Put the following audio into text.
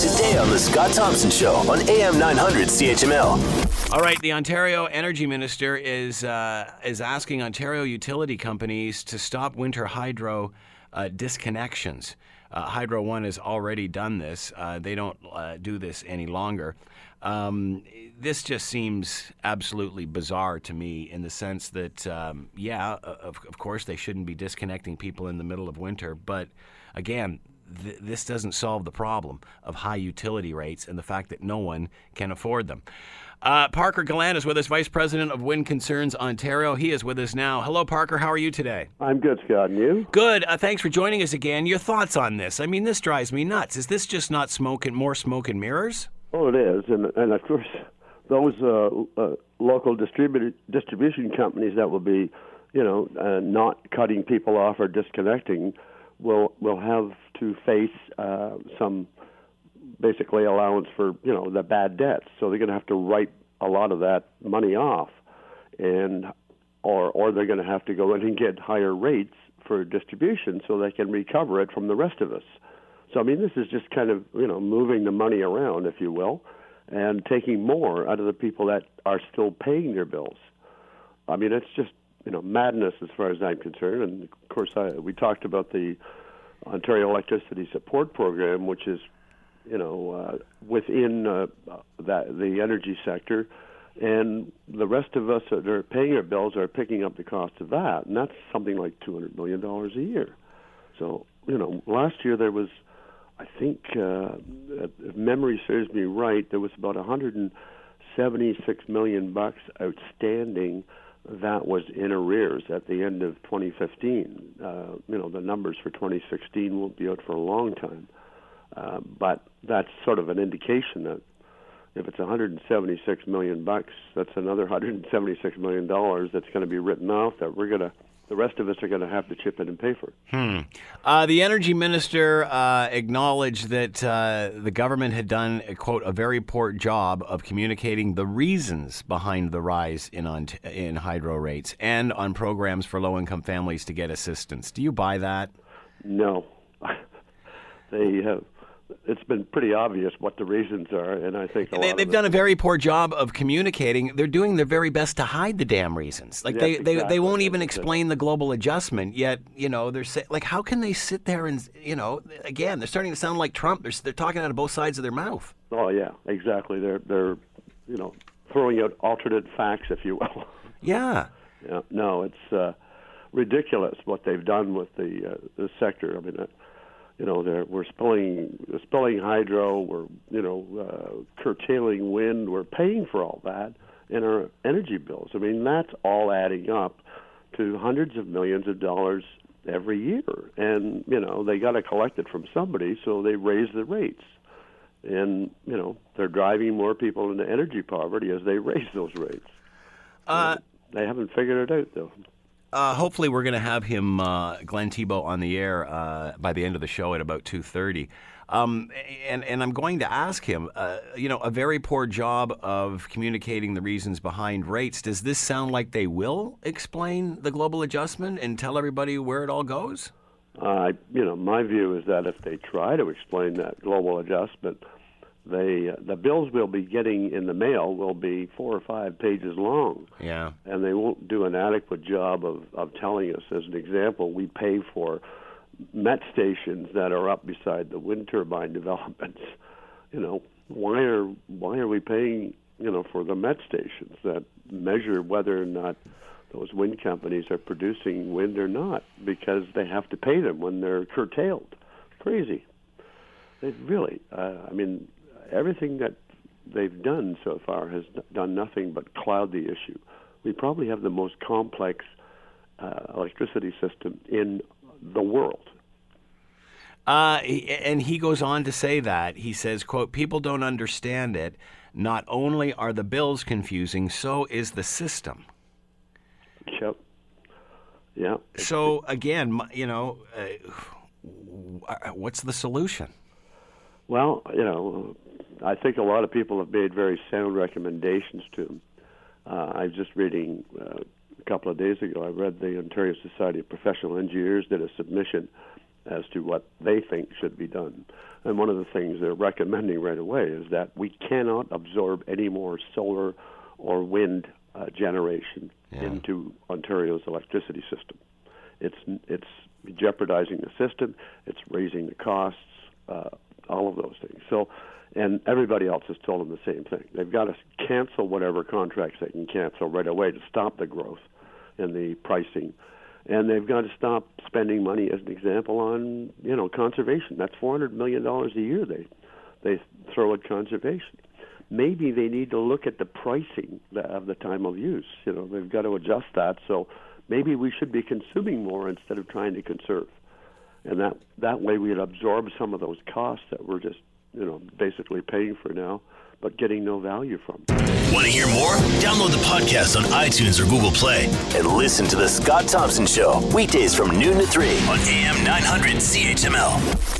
Today on The Scott Thompson Show on AM 900 CHML. All right, the Ontario Energy Minister is uh, is asking Ontario utility companies to stop winter hydro uh, disconnections. Uh, hydro One has already done this. Uh, they don't uh, do this any longer. Um, this just seems absolutely bizarre to me in the sense that, um, yeah, of, of course, they shouldn't be disconnecting people in the middle of winter, but again, th- this doesn't solve the problem of high utility rates and the fact that no one can afford them. Uh, Parker Gallant is with us, Vice President of Wind Concerns Ontario. He is with us now. Hello, Parker. How are you today? I'm good, Scott. And you? Good. Uh, thanks for joining us again. Your thoughts on this? I mean, this drives me nuts. Is this just not smoke and more smoke and mirrors? Oh, it is, and and of course, those uh, uh, local distribu- distribution companies that will be, you know, uh, not cutting people off or disconnecting, will will have to face uh, some basically allowance for you know the bad debts. So they're going to have to write a lot of that money off, and or or they're going to have to go in and get higher rates for distribution so they can recover it from the rest of us. So I mean, this is just kind of you know moving the money around, if you will, and taking more out of the people that are still paying their bills. I mean, it's just you know madness as far as I'm concerned. And of course, I, we talked about the Ontario Electricity Support Program, which is you know uh, within uh, that the energy sector, and the rest of us that are paying our bills are picking up the cost of that, and that's something like two hundred million dollars a year. So you know, last year there was I think, uh, if memory serves me right, there was about 176 million bucks outstanding that was in arrears at the end of 2015. Uh, you know, the numbers for 2016 won't be out for a long time, uh, but that's sort of an indication that if it's 176 million bucks, that's another 176 million dollars that's going to be written off that we're going to the rest of us are going to have to chip in and pay for it. Hmm. Uh, the energy minister uh, acknowledged that uh, the government had done, a, quote, a very poor job of communicating the reasons behind the rise in on in hydro rates and on programs for low income families to get assistance. Do you buy that? No. they have it's been pretty obvious what the reasons are, and I think they, have done a very poor job of communicating. They're doing their very best to hide the damn reasons. Like yes, they, they, they won't even explain the global adjustment. Yet you know they're say, like, how can they sit there and you know again they're starting to sound like Trump. They're they're talking out of both sides of their mouth. Oh yeah, exactly. They're they're you know throwing out alternate facts, if you will. Yeah. yeah. No, it's uh, ridiculous what they've done with the uh, the sector. I mean. Uh, you know, we're spilling spilling hydro, we're you know uh, curtailing wind, we're paying for all that in our energy bills. I mean, that's all adding up to hundreds of millions of dollars every year, and you know they got to collect it from somebody, so they raise the rates, and you know they're driving more people into energy poverty as they raise those rates. Uh, they haven't figured it out though. Uh, hopefully, we're going to have him, uh, Glenn Thibeault, on the air uh, by the end of the show at about two thirty. Um, and and I'm going to ask him, uh, you know, a very poor job of communicating the reasons behind rates. Does this sound like they will explain the global adjustment and tell everybody where it all goes? You know, my view is that if they try to explain that global adjustment, they uh, the bills we'll be getting in the mail will be four or five pages long. Yeah. And they won't do an adequate job of, of telling us. As an example, we pay for met stations that are up beside the wind turbine developments. You know, why are why are we paying, you know, for the met stations that measure whether or not those wind companies are producing wind or not because they have to pay them when they're curtailed. Crazy. They really, uh, I mean, everything that they've done so far has done nothing but cloud the issue. We probably have the most complex uh, electricity system in the world. Uh, and he goes on to say that he says, "quote People don't understand it. Not only are the bills confusing, so is the system." Yep. Yeah. So again, you know, uh, what's the solution? Well, you know, I think a lot of people have made very sound recommendations to him. Uh, I was just reading uh, a couple of days ago. I read the Ontario Society of Professional Engineers did a submission as to what they think should be done. And one of the things they're recommending right away is that we cannot absorb any more solar or wind uh, generation yeah. into Ontario's electricity system. It's it's jeopardizing the system. It's raising the costs. Uh, all of those things. So, and everybody else has told them the same thing. They've got to cancel whatever contracts they can cancel right away to stop the growth in the pricing and they've got to stop spending money, as an example, on you know conservation. That's four hundred million dollars a year they they throw at conservation. Maybe they need to look at the pricing of the time of use. You know, they've got to adjust that. So maybe we should be consuming more instead of trying to conserve, and that that way we'd absorb some of those costs that we're just you know basically paying for now but getting no value from. Want to hear more? Download the podcast on iTunes or Google Play and listen to The Scott Thompson Show weekdays from noon to 3 on AM 900 CHML.